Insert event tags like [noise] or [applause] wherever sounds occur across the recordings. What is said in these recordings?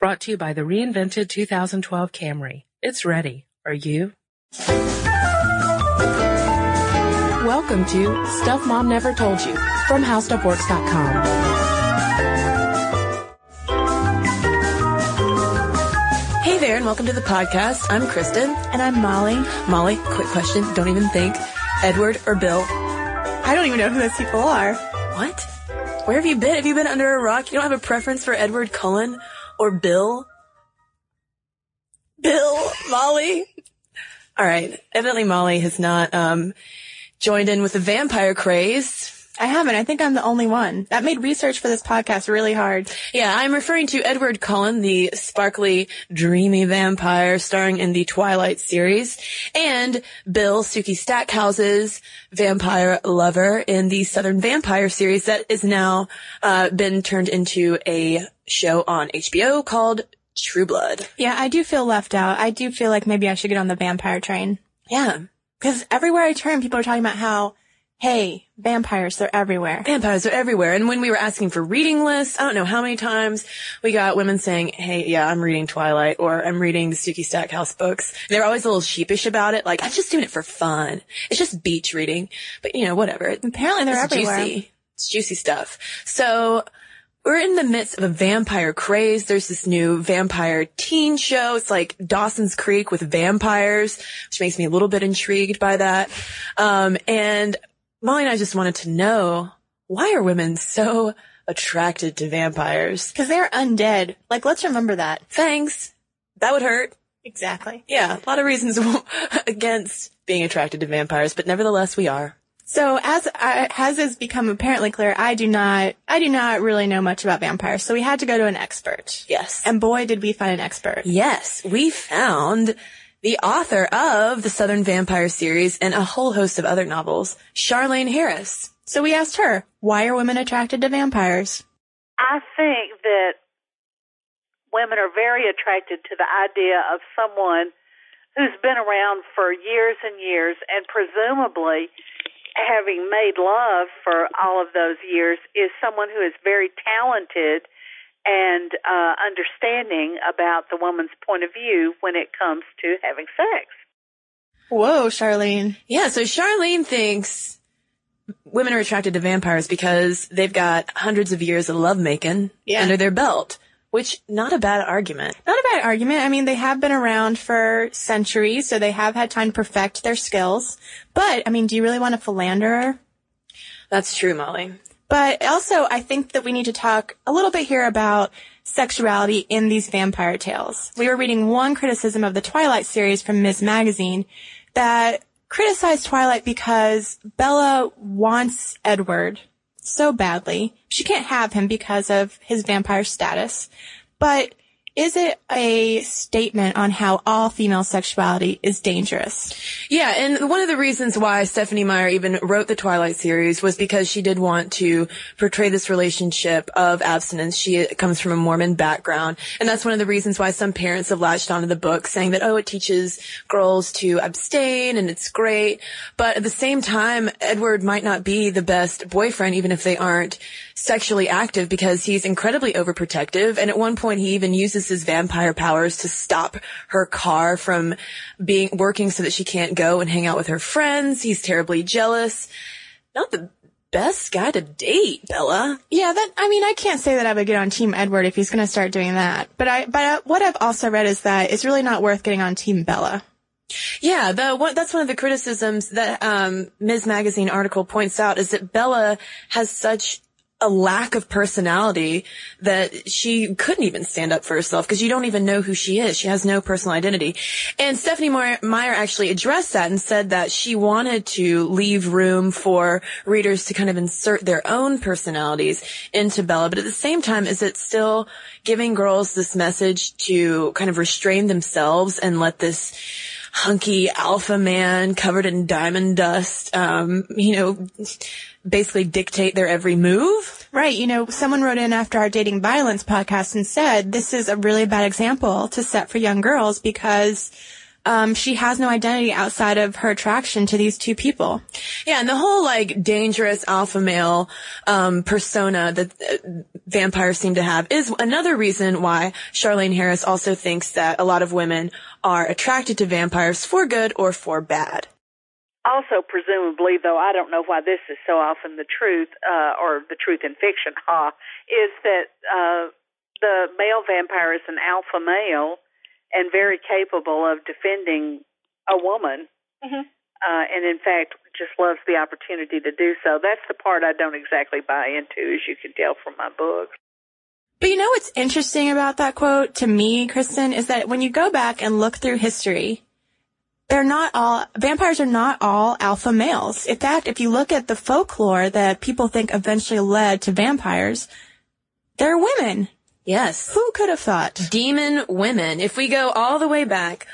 Brought to you by the reinvented 2012 Camry. It's ready. Are you? Welcome to Stuff Mom Never Told You from HowStuffWorks.com. Hey there, and welcome to the podcast. I'm Cristen. And I'm Molly. Molly, quick question. Don't even think. Edward or Bill? I don't even know who those people are. What? Where have you been? Have you been under a rock? You don't have a preference for Edward Cullen or Bill? Bill, Molly. All right. Evidently Molly has not, um, joined in with the vampire craze. I haven't. I think I'm the only one. That made research for this podcast really hard. Yeah, I'm referring to Edward Cullen, the sparkly, dreamy vampire starring in the Twilight series, and Bill Sookie Stackhouse's vampire lover in the Southern Vampire series that is now uh, been turned into a show on HBO called True Blood. Yeah, I do feel left out. I do feel like maybe I should get on the vampire train. Yeah. Because everywhere I turn, people are talking about how, hey, vampires, they're everywhere. Vampires are everywhere. And when we were asking for reading lists, I don't know how many times we got women saying, Hey, yeah, I'm reading Twilight or I'm reading the Sookie Stackhouse books. They're always a little sheepish about it. Like, I'm just doing it for fun. It's just beach reading. But you know, whatever. Apparently they're it's everywhere. juicy. It's juicy stuff. So we're in the midst of a vampire craze. There's this new vampire teen show. It's like Dawson's Creek with vampires, which makes me a little bit intrigued by that. Um, and Molly and I just wanted to know why are women so attracted to vampires? Because they're undead. Like, let's remember that. Thanks. That would hurt. Exactly. Yeah, a lot of reasons [laughs] against being attracted to vampires, but nevertheless we are. So as I, as has become apparently clear, I do not I do not really know much about vampires. So we had to go to an expert. Yes. And boy, did we find an expert. Yes, we found the author of the Southern Vampire series and a whole host of other novels, Charlaine Harris. So we asked her, why are women attracted to vampires? I think that women are very attracted to the idea of someone who's been around for years and years and presumably having made love for all of those years is someone who is very talented and uh, understanding about the woman's point of view when it comes to having sex. Whoa, Charlaine. Yeah, so Charlaine thinks women are attracted to vampires because they've got hundreds of years of lovemaking Yeah. under their belt, which not a bad argument. Not a bad argument. I mean, they have been around for centuries, so they have had time to perfect their skills. But, I mean, do you really want a philanderer? That's true, Molly. But also, I think that we need to talk a little bit here about sexuality in these vampire tales. We were reading one criticism of the Twilight series from Ms. Magazine that criticized Twilight because Bella wants Edward so badly. She can't have him because of his vampire status. But is it a statement on how all female sexuality is dangerous? Yeah, and one of the reasons why Stephenie Meyer even wrote the Twilight series was because she did want to portray this relationship of abstinence. She comes from a Mormon background, and that's one of the reasons why some parents have latched onto the book saying that, oh, it teaches girls to abstain and it's great. But at the same time, Edward might not be the best boyfriend, even if they aren't sexually active because he's incredibly overprotective. And at one point he even uses his vampire powers to stop her car from being working so that she can't go and hang out with her friends. He's terribly jealous. Not the best guy to date, Bella. Yeah, that, I mean, I can't say that I would get on Team Edward if he's going to start doing that. But I, but what I've also read is that it's really not worth getting on Team Bella. Yeah, the one, that's one of the criticisms that um, Ms. Magazine article points out is that Bella has such a lack of personality that she couldn't even stand up for herself because you don't even know who she is. She has no personal identity. And Stephenie Meyer, Meyer actually addressed that and said that she wanted to leave room for readers to kind of insert their own personalities into Bella. But at the same time, is it still giving girls this message to kind of restrain themselves and let this hunky alpha man covered in diamond dust, um, you know, basically dictate their every move. Right. You know, someone wrote in after our dating violence podcast and said this is a really bad example to set for young girls because um, she has no identity outside of her attraction to these two people. Yeah, and the whole like dangerous alpha male um, persona that uh, vampires seem to have is another reason why Charlaine Harris also thinks that a lot of women are attracted to vampires for good or for bad. Also, presumably, though I don't know why this is so often the truth, uh, or the truth in fiction, [laughs] ha, is that uh, the male vampire is an alpha male and very capable of defending a woman. Mm-hmm. Uh, and in fact, just loves the opportunity to do so. That's the part I don't exactly buy into, as you can tell from my book But you know what's interesting about that quote to me, Cristen, is that when you go back and look through history, they're not all, vampires are not all alpha males. In fact, if you look at the folklore that people think eventually led to vampires, they're women. Yes. Who could have thought? Demon women. If we go all the way back,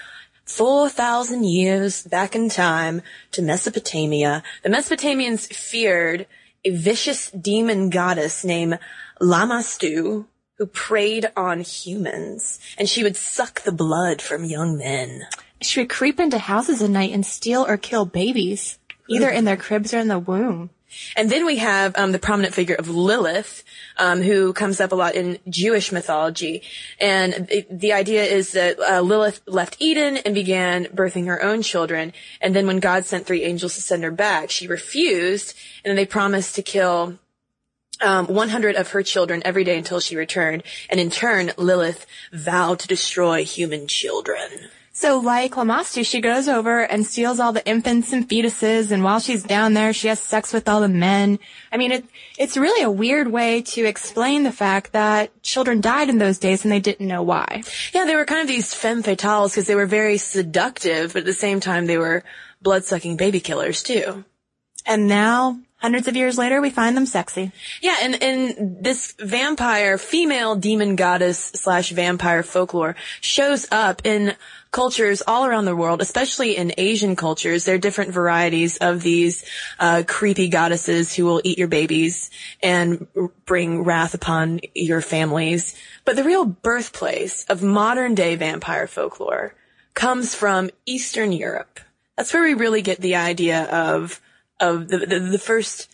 4,000 years back in time to Mesopotamia, the Mesopotamians feared a vicious demon goddess named Lamashtu who preyed on humans and she would suck the blood from young men. She would creep into houses at night and steal or kill babies, either in their cribs or in the womb. And then we have um, the prominent figure of Lilith, um, who comes up a lot in Jewish mythology. And the, the idea is that uh, Lilith left Eden and began birthing her own children. And then when God sent three angels to send her back, she refused, and then they promised to kill um, 100 of her children every day until she returned. And in turn, Lilith vowed to destroy human children. So like Lamashtu, she goes over and steals all the infants and fetuses, and while she's down there, she has sex with all the men. I mean, it, it's really a weird way to explain the fact that children died in those days and they didn't know why. Yeah, they were kind of these femme fatales because they were very seductive, but at the same time, they were blood-sucking baby killers too. And now, hundreds of years later, we find them sexy. Yeah, and, and this vampire, female demon goddess slash vampire folklore shows up in cultures all around the world, especially in Asian cultures. There are different varieties of these uh, creepy goddesses who will eat your babies and bring wrath upon your families. But the real birthplace of modern day vampire folklore comes from Eastern Europe. That's where we really get the idea of of the, the, the first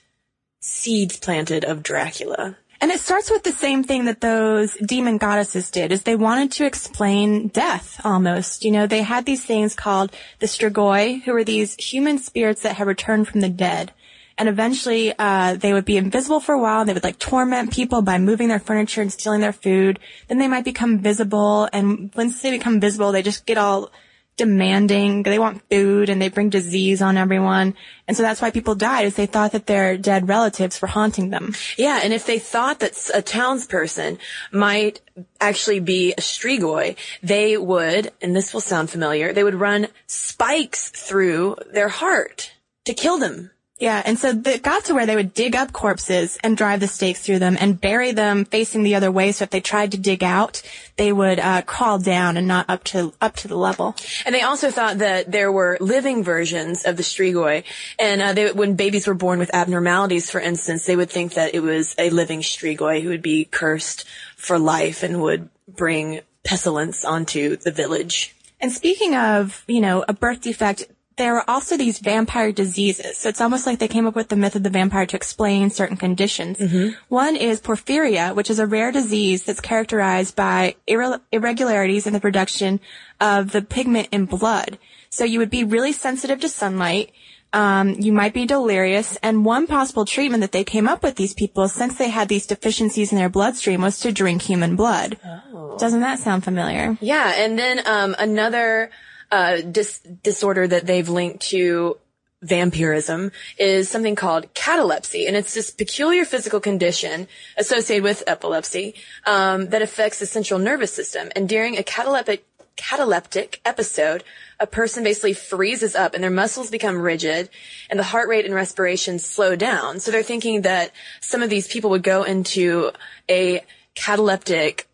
seeds planted of Dracula. And it starts with the same thing that those demon goddesses did, is they wanted to explain death almost. You know, they had these things called the Strigoi, who were these human spirits that had returned from the dead. And eventually, uh, they would be invisible for a while. And They would like torment people by moving their furniture and stealing their food. Then they might become visible. And once they become visible, they just get all demanding. They want food and they bring disease on everyone. And so that's why people died is they thought that their dead relatives were haunting them. Yeah, and if they thought that a townsperson might actually be a strigoi, they would, and this will sound familiar, they would run spikes through their heart to kill them. Yeah, and so it got to where they would dig up corpses and drive the stakes through them and bury them facing the other way. So if they tried to dig out, they would uh, crawl down and not up to up to the level. And they also thought that there were living versions of the strigoi, and uh, they, when babies were born with abnormalities, for instance, they would think that it was a living strigoi who would be cursed for life and would bring pestilence onto the village. And speaking of, you know, a birth defect, there are also these vampire diseases. So it's almost like they came up with the myth of the vampire to explain certain conditions. Mm-hmm. One is porphyria, which is a rare disease that's characterized by irre- irregularities in the production of the pigment in blood. So you would be really sensitive to sunlight. Um, you might be delirious. And one possible treatment that they came up with these people, since they had these deficiencies in their bloodstream, was to drink human blood. Oh. Doesn't that sound familiar? Yeah, and then um, another uh, dis- disorder that they've linked to vampirism is something called catalepsy, and it's this peculiar physical condition associated with epilepsy um, that affects the central nervous system. And during a cataleptic cataleptic episode, a person basically freezes up and their muscles become rigid and the heart rate and respiration slow down. So they're thinking that some of these people would go into a cataleptic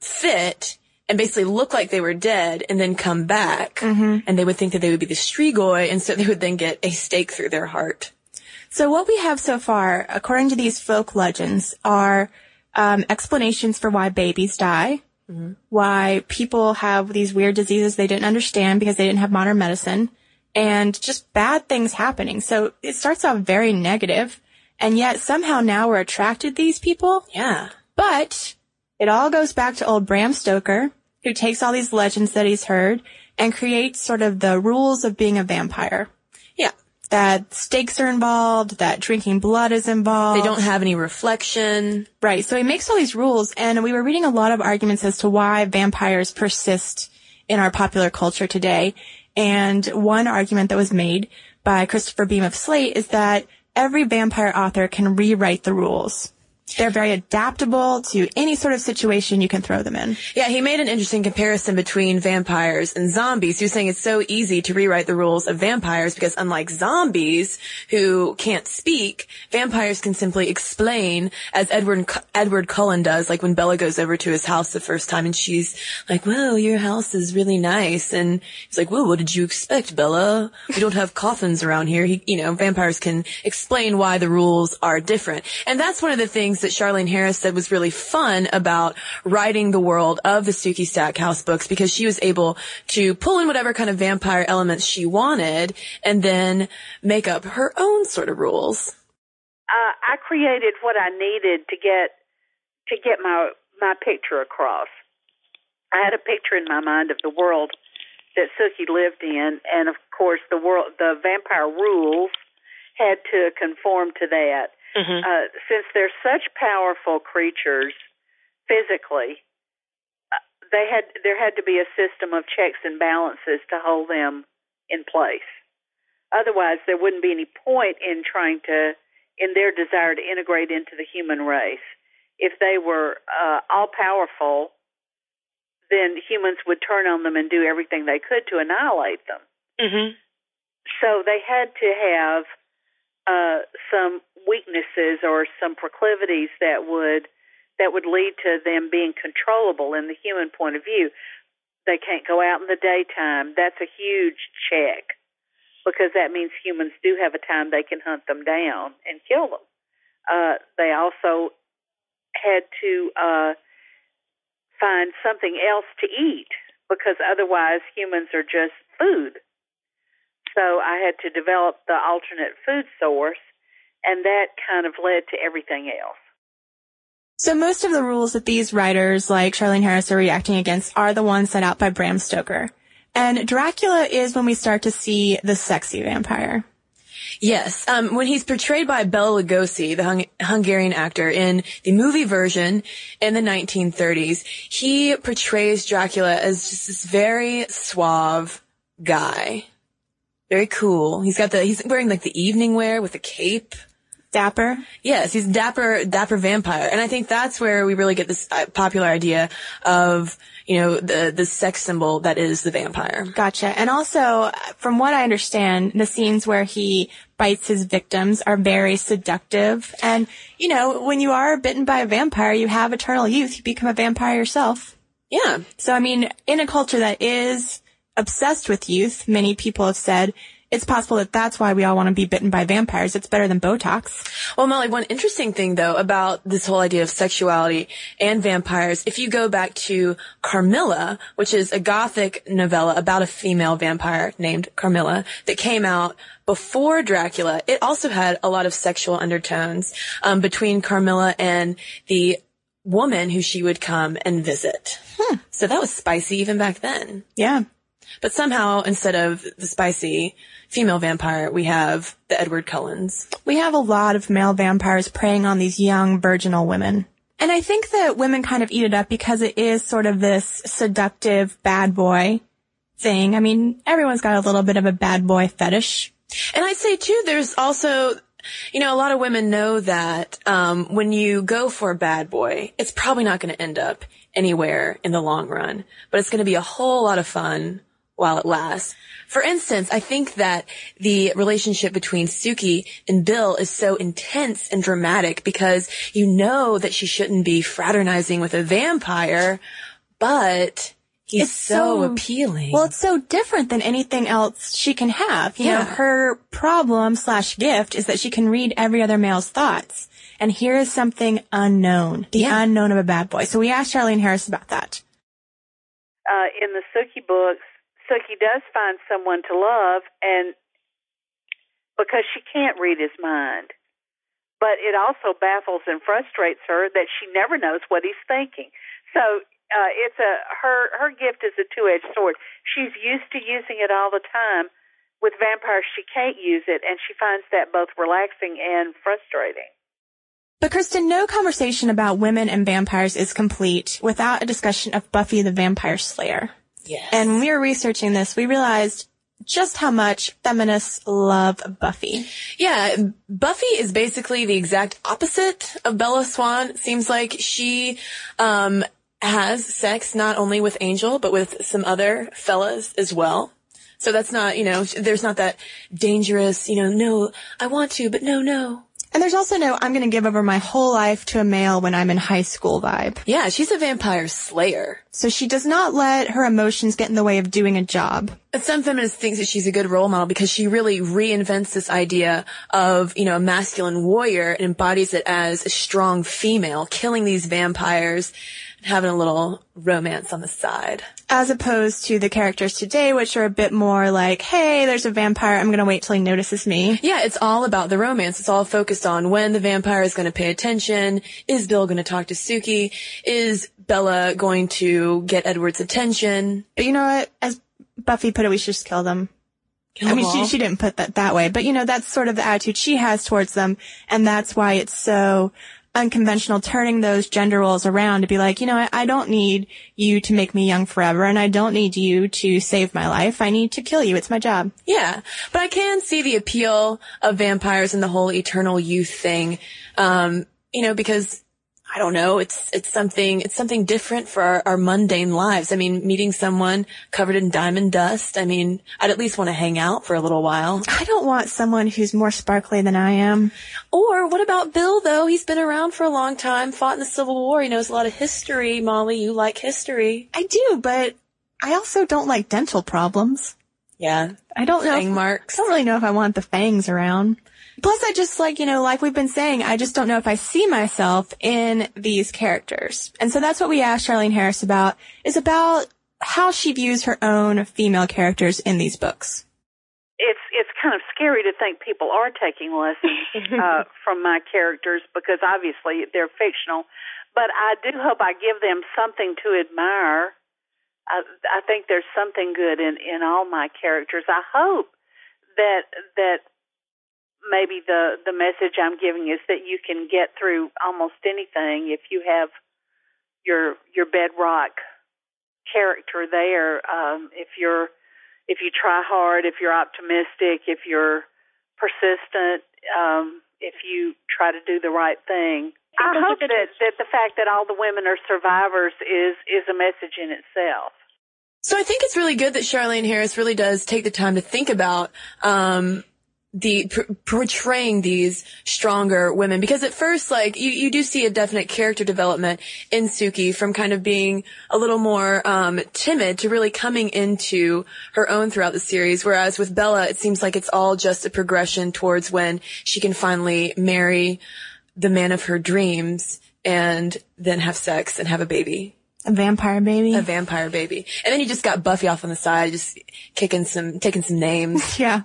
fit and basically look like they were dead and then come back. Mm-hmm. And they would think that they would be the Strigoi and so they would then get a stake through their heart. So what we have so far, according to these folk legends, are um, explanations for why babies die, why people have these weird diseases they didn't understand because they didn't have modern medicine and just bad things happening. So it starts off very negative and yet somehow now we're attracted to these people. Yeah. But it all goes back to old Bram Stoker, who takes all these legends that he's heard and creates sort of the rules of being a vampire. Yeah. That stakes are involved, that drinking blood is involved. They don't have any reflection. Right. So he makes all these rules and we were reading a lot of arguments as to why vampires persist in our popular culture today. And one argument that was made by Christopher Beam of Slate is that every vampire author can rewrite the rules. They're very adaptable to any sort of situation you can throw them in. Yeah, he made an interesting comparison between vampires and zombies. He was saying it's so easy to rewrite the rules of vampires because unlike zombies who can't speak, vampires can simply explain as Edward Edward Cullen does, like when Bella goes over to his house the first time and she's like, "Well, your house is really nice." And he's like, "Well, what did you expect, Bella? We don't have coffins around here." He, you know, vampires can explain why the rules are different. And that's one of the things that Charlaine Harris said was really fun about writing the world of the Sookie Stackhouse books because she was able to pull in whatever kind of vampire elements she wanted and then make up her own sort of rules. Uh, I created what I needed to get to get my my picture across. I had a picture in my mind of the world that Sookie lived in, and of course the world the vampire rules had to conform to that. Mm-hmm. Uh, since they're such powerful creatures physically, uh, they had there had to be a system of checks and balances to hold them in place. Otherwise, there wouldn't be any point in trying to, in their desire to integrate into the human race. If they were uh, all powerful, then humans would turn on them and do everything they could to annihilate them. Mm-hmm. So they had to have uh, some weaknesses or some proclivities that would that would lead to them being controllable in the human point of view. They can't go out in the daytime. That's a huge check because that means humans do have a time they can hunt them down and kill them. Uh, they also had to uh, find something else to eat because otherwise humans are just food. So I had to develop the alternate food source and that kind of led to everything else. So most of the rules that these writers like Charlaine Harris are reacting against are the ones set out by Bram Stoker. And Dracula is when we start to see the sexy vampire. Yes, um, when he's portrayed by Bela Lugosi, the hung- Hungarian actor, in the movie version in the 1930s, he portrays Dracula as just this very suave guy, very cool. He's got the he's wearing like the evening wear with a cape. Dapper? Yes, he's dapper, dapper vampire. And I think that's where we really get this uh, popular idea of, you know, the, the sex symbol that is the vampire. Gotcha. And also, from what I understand, the scenes where he bites his victims are very seductive. And, you know, when you are bitten by a vampire, you have eternal youth. You become a vampire yourself. Yeah. So, I mean, in a culture that is obsessed with youth, many people have said, it's possible that that's why we all want to be bitten by vampires. It's better than Botox. Well, Molly, one interesting thing though about this whole idea of sexuality and vampires, if you go back to Carmilla, which is a gothic novella about a female vampire named Carmilla that came out before Dracula, it also had a lot of sexual undertones um, between Carmilla and the woman who she would come and visit. Hmm. So that was spicy even back then. Yeah. But somehow, instead of the spicy female vampire, we have the Edward Cullens. We have a lot of male vampires preying on these young virginal women. And I think that women kind of eat it up because it is sort of this seductive bad boy thing. I mean, everyone's got a little bit of a bad boy fetish. And I'd say too, there's also, you know, a lot of women know that um, when you go for a bad boy, it's probably not going to end up anywhere in the long run, but it's going to be a whole lot of fun while it lasts. For instance, I think that the relationship between Sookie and Bill is so intense and dramatic because you know that she shouldn't be fraternizing with a vampire, but he's It's so, so- appealing. Well, it's so different than anything else she can have. You know, Yeah. her problem slash gift is that she can read every other male's thoughts. And here is something unknown. The Yeah. unknown of a bad boy. So we asked Charlaine Harris about that. uh, in the Sookie books, Sookie does find someone to love, and because she can't read his mind. But it also baffles and frustrates her that she never knows what he's thinking. So uh, it's a her her gift is a two edged sword. She's used to using it all the time. With vampires, she can't use it, and she finds that both relaxing and frustrating. But Cristen, no conversation about women and vampires is complete without a discussion of Buffy the Vampire Slayer. Yes. And when we were researching this, we realized just how much feminists love Buffy. Yeah, Buffy is basically the exact opposite of Bella Swan. Seems like she um, has sex not only with Angel, but with some other fellas as well. So that's not, you know, there's not that dangerous, you know, no, I want to, but no, no. And there's also no, I'm going to give over my whole life to a male when I'm in high school vibe. Yeah, she's a vampire slayer. So she does not let her emotions get in the way of doing a job. Some feminists think that she's a good role model because she really reinvents this idea of, you know, a masculine warrior and embodies it as a strong female, killing these vampires having a little romance on the side. As opposed to the characters today, which are a bit more like, hey, there's a vampire, I'm gonna wait till he notices me. Yeah, it's all about the romance. It's all focused on when the vampire is gonna pay attention. Is Bill gonna talk to Sookie, Is Bella going to get Edward's attention? But you know what? As Buffy put it, we should just kill them. Kill I mean, she, she didn't put that that way, but you know, that's sort of the attitude she has towards them, and that's why it's so unconventional turning those gender roles around to be like, you know, I, I don't need you to make me young forever, and I don't need you to save my life. I need to kill you. It's my job. Yeah, but I can see the appeal of vampires and the whole eternal youth thing. Um, you know, because I don't know, it's it's something it's something different for our, our mundane lives. I mean, meeting someone covered in diamond dust. I mean, I'd at least want to hang out for a little while. I don't want someone who's more sparkly than I am. Or what about Bill though? He's been around for a long time, fought in the Civil War. He knows a lot of history. Molly, you like history? I do, but I also don't like dental problems. Yeah, I don't know. fang if- marks. I don't really know if I want the fangs around. Plus, I just like, you know, like we've been saying, I just don't know if I see myself in these characters. And so that's what we asked Charlaine Harris about, is about how she views her own female characters in these books. it's it's kind of scary to think people are taking lessons [laughs] uh, from my characters because obviously they're fictional. But I do hope I give them something to admire. I, I think there's something good in in all my characters. I hope that that maybe the the message I'm giving is that you can get through almost anything if you have your your bedrock character there. Um, if you're if you try hard, if you're optimistic, if you're persistent, um, if you try to do the right thing. I hope that, that the fact that all the women are survivors is is a message in itself. So I think it's really good that Charlaine Harris really does take the time to think about um, the p- portraying these stronger women because at first, like you, you do see a definite character development in Sookie from kind of being a little more um, timid to really coming into her own throughout the series. Whereas with Bella, it seems like it's all just a progression towards when she can finally marry the man of her dreams and then have sex and have a baby A vampire baby. a vampire baby. And then you just got Buffy off on the side, just kicking some, taking some names. [laughs] Yeah.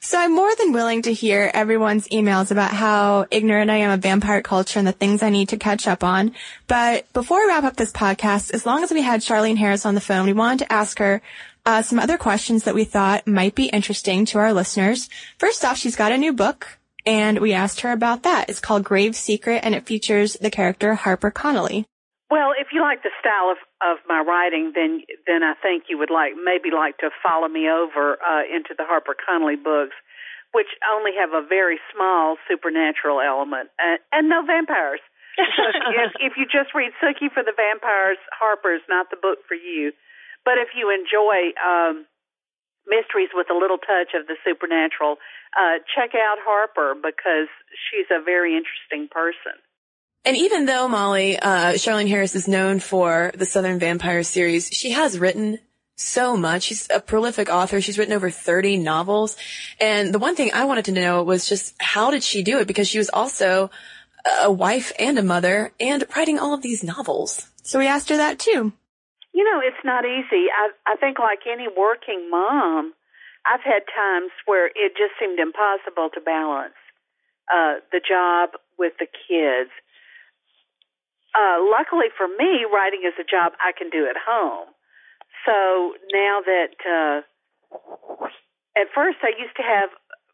So I'm more than willing to hear everyone's emails about how ignorant I am of vampire culture and the things I need to catch up on. But before we wrap up this podcast, as long as we had Charlaine Harris on the phone, we wanted to ask her uh, some other questions that we thought might be interesting to our listeners. First off, she's got a new book. And we asked her about that. It's called Grave Secret and it features the character Harper Connelly. Well, if you like the style of of my writing, then then I think you would like maybe like to follow me over uh, into the Harper Connelly books, which only have a very small supernatural element and, and no vampires. So [laughs] if, if you just read Sookie for the vampires, Harper is not the book for you. But if you enjoy um, mysteries with a little touch of the supernatural, uh, check out Harper because she's a very interesting person. And even though Molly, uh, Charlaine Harris is known for the Southern Vampire series, she has written so much. She's a prolific author. She's written over 30 novels. And the one thing I wanted to know was just how did she do it? Because she was also a wife and a mother and writing all of these novels. So we asked her that too. You know, it's not easy. I I think like any working mom, I've had times where it just seemed impossible to balance uh the job with the kids. Uh luckily for me, writing is a job I can do at home. So now that uh at first I used to have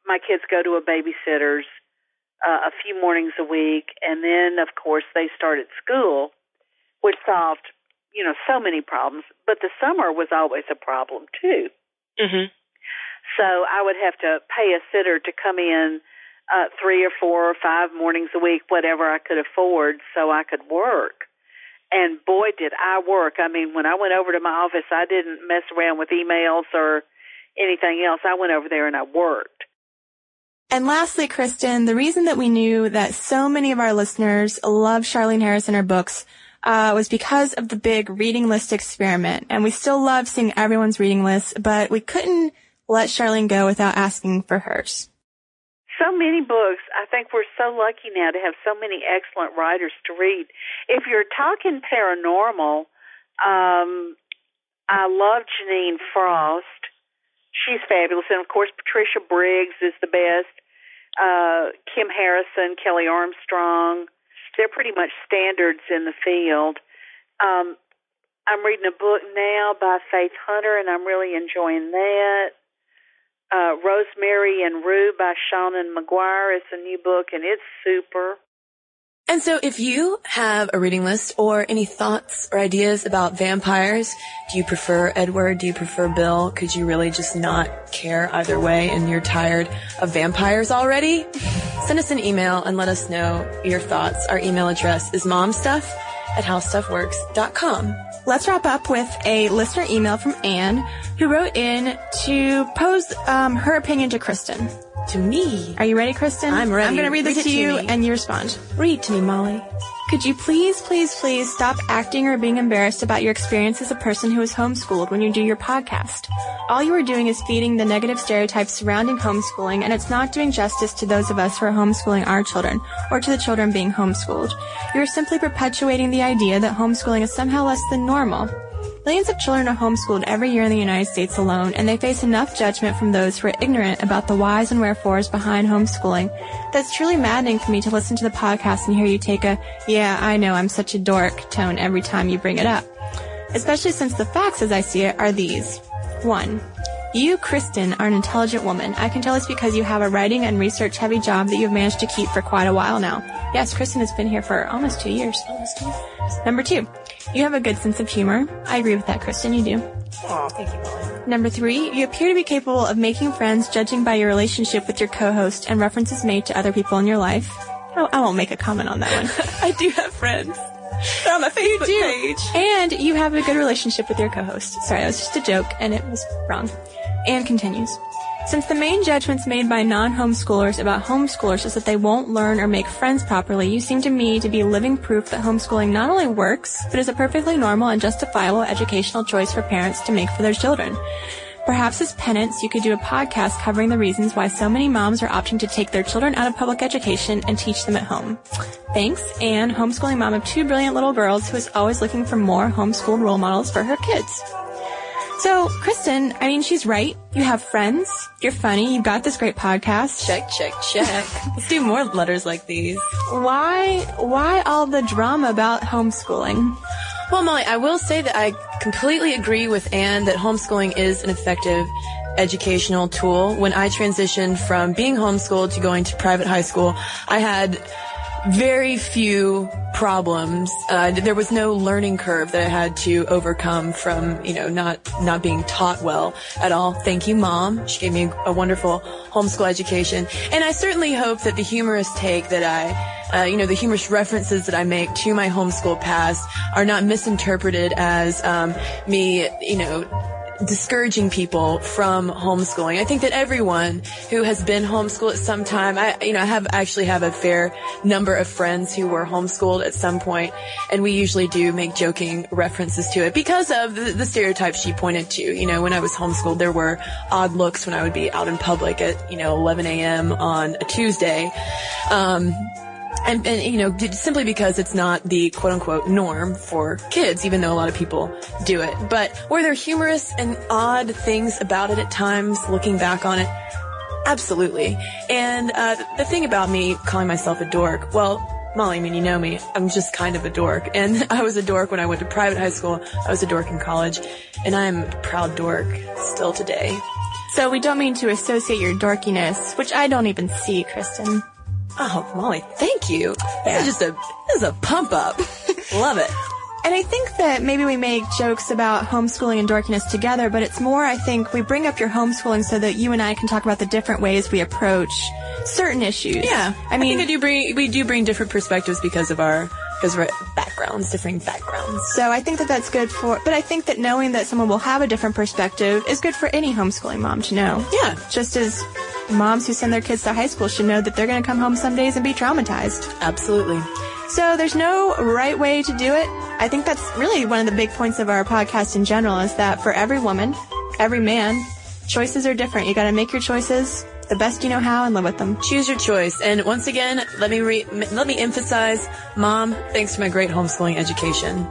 my kids go to a babysitter's uh, a few mornings a week and then of course they started school which solved you know, so many problems. But the summer was always a problem too. Mm-hmm. So I would have to pay a sitter to come in uh, three or four or five mornings a week, whatever I could afford, so I could work. And boy, did I work. I mean, when I went over to my office, I didn't mess around with emails or anything else. I went over there and I worked. And lastly, Cristen, the reason that we knew that so many of our listeners love Charlaine Harris and her books uh, was because of the big reading list experiment. And we still love seeing everyone's reading list, but we couldn't let Charlaine go without asking for hers. So many books. I think we're so lucky now to have so many excellent writers to read. If you're talking paranormal, um, I love Jeaniene Frost. She's fabulous. And of course, Patricia Briggs is the best. Uh, Kim Harrison, Kelley Armstrong, they're pretty much standards in the field. Um, I'm reading a book now by Faith Hunter, and I'm really enjoying that. Uh, Rosemary and Rue by Seanan McGuire is a new book, and it's super. And so if you have a reading list or any thoughts or ideas about vampires, do you prefer Edward? Do you prefer Bill? Could you really just not care either way and you're tired of vampires already? Send us an email and let us know your thoughts. Our email address is momstuff at howstuffworks.com. Let's wrap up with a listener email from Anne who wrote in to pose um, her opinion to Cristen. To me. Are you ready, Cristen? I'm ready. I'm going to read this Read to to you me. and you respond. Read to me, Molly. Could you please, please, please stop acting or being embarrassed about your experience as a person who is homeschooled when you do your podcast? All you are doing is feeding the negative stereotypes surrounding homeschooling, and it's not doing justice to those of us who are homeschooling our children, or to the children being homeschooled. You are simply perpetuating the idea that homeschooling is somehow less than normal. Millions of children are homeschooled every year in the United States alone, and they face enough judgment from those who are ignorant about the whys and wherefores behind homeschooling. That's truly maddening for me to listen to the podcast and hear you take a, yeah, I know, I'm such a dork tone every time you bring it up. Especially since the facts as I see it are these. One, you, Cristen, are an intelligent woman. I can tell this because you have a writing and research heavy job that you've managed to keep for quite a while now. Yes, Cristen has been here for almost two years. Almost two years. Number two, you have a good sense of humor. I agree with that, Cristen. You do. Oh, thank you, Molly. Number three, you appear to be capable of making friends judging by your relationship with your co-host and references made to other people in your life. Oh, I won't make a comment on that one. [laughs] I do have friends. They're on my Facebook page. And you have a good relationship with your co-host. Sorry, that was just a joke and it was wrong. And continues. Since the main judgments made by non-homeschoolers about homeschoolers is that they won't learn or make friends properly, you seem to me to be living proof that homeschooling not only works, but is a perfectly normal and justifiable educational choice for parents to make for their children. Perhaps as penance, you could do a podcast covering the reasons why so many moms are opting to take their children out of public education and teach them at home. Thanks, Anne, homeschooling mom of two brilliant little girls who is always looking for more homeschooled role models for her kids. So, Cristen, I mean, she's right. You have friends. You're funny. You've got this great podcast. Check, check, check. [laughs] Let's do more letters like these. Why, why all the drama about homeschooling? Well, Molly, I will say that I completely agree with Anne that homeschooling is an effective educational tool. When I transitioned from being homeschooled to going to private high school, I had very few problems. Uh, there was no learning curve that I had to overcome from, you know, not, not being taught well at all. Thank you, mom. She gave me a wonderful homeschool education. And I certainly hope that the humorous take that I, uh, you know, the humorous references that I make to my homeschool past are not misinterpreted as, um, me, you know, discouraging people from homeschooling. I think that everyone who has been homeschooled at some time, I, you know, I have actually have a fair number of friends who were homeschooled at some point, and we usually do make joking references to it because of the, the stereotypes she pointed to. You know, when I was homeschooled, there were odd looks when I would be out in public at, you know, 11 a.m. on a Tuesday. Um, And, and, you know, simply because it's not the quote unquote norm for kids, even though a lot of people do it. But were there humorous and odd things about it at times, looking back on it? Absolutely. And, uh, the thing about me calling myself a dork, well, Molly, I mean, you know me. I'm just kind of a dork. [laughs] And I was a dork when I went to private high school. I was a dork in college. And I'm a proud dork still today. So we don't mean to associate your dorkiness, which I don't even see, Cristen. Oh, Molly, thank you. This is just a, this is a pump up. [laughs] Love it. And I think that maybe we make jokes about homeschooling and dorkiness together, but it's more, I think, we bring up your homeschooling so that you and I can talk about the different ways we approach certain issues. Yeah. I mean, I think I do bring, we do bring different perspectives because of our, because we're backgrounds, different backgrounds. So I think that that's good for, but I think that knowing that someone will have a different perspective is good for any homeschooling mom to know. Yeah. Just as moms who send their kids to high school should know that they're going to come home some days and be traumatized. Absolutely. So there's no right way to do it. I think that's really one of the big points of our podcast in general is that for every woman, every man, choices are different. You got to make your choices the best you know how and live with them. Choose your choice. And once again, let me re- let me emphasize, mom, thanks for my great homeschooling education.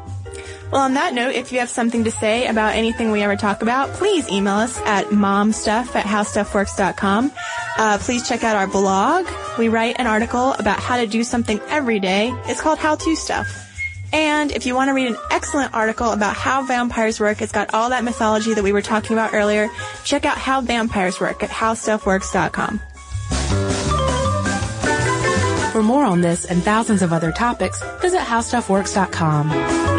Well, on that note, if you have something to say about anything we ever talk about, please email us at momstuff at howstuffworks.com. Uh, please check out our blog. We write an article about how to do something every day. It's called How To Stuff. And if you want to read an excellent article about how vampires work, it's got all that mythology that we were talking about earlier. Check out How Vampires Work at howstuffworks.com. For more on this and thousands of other topics, visit howstuffworks.com.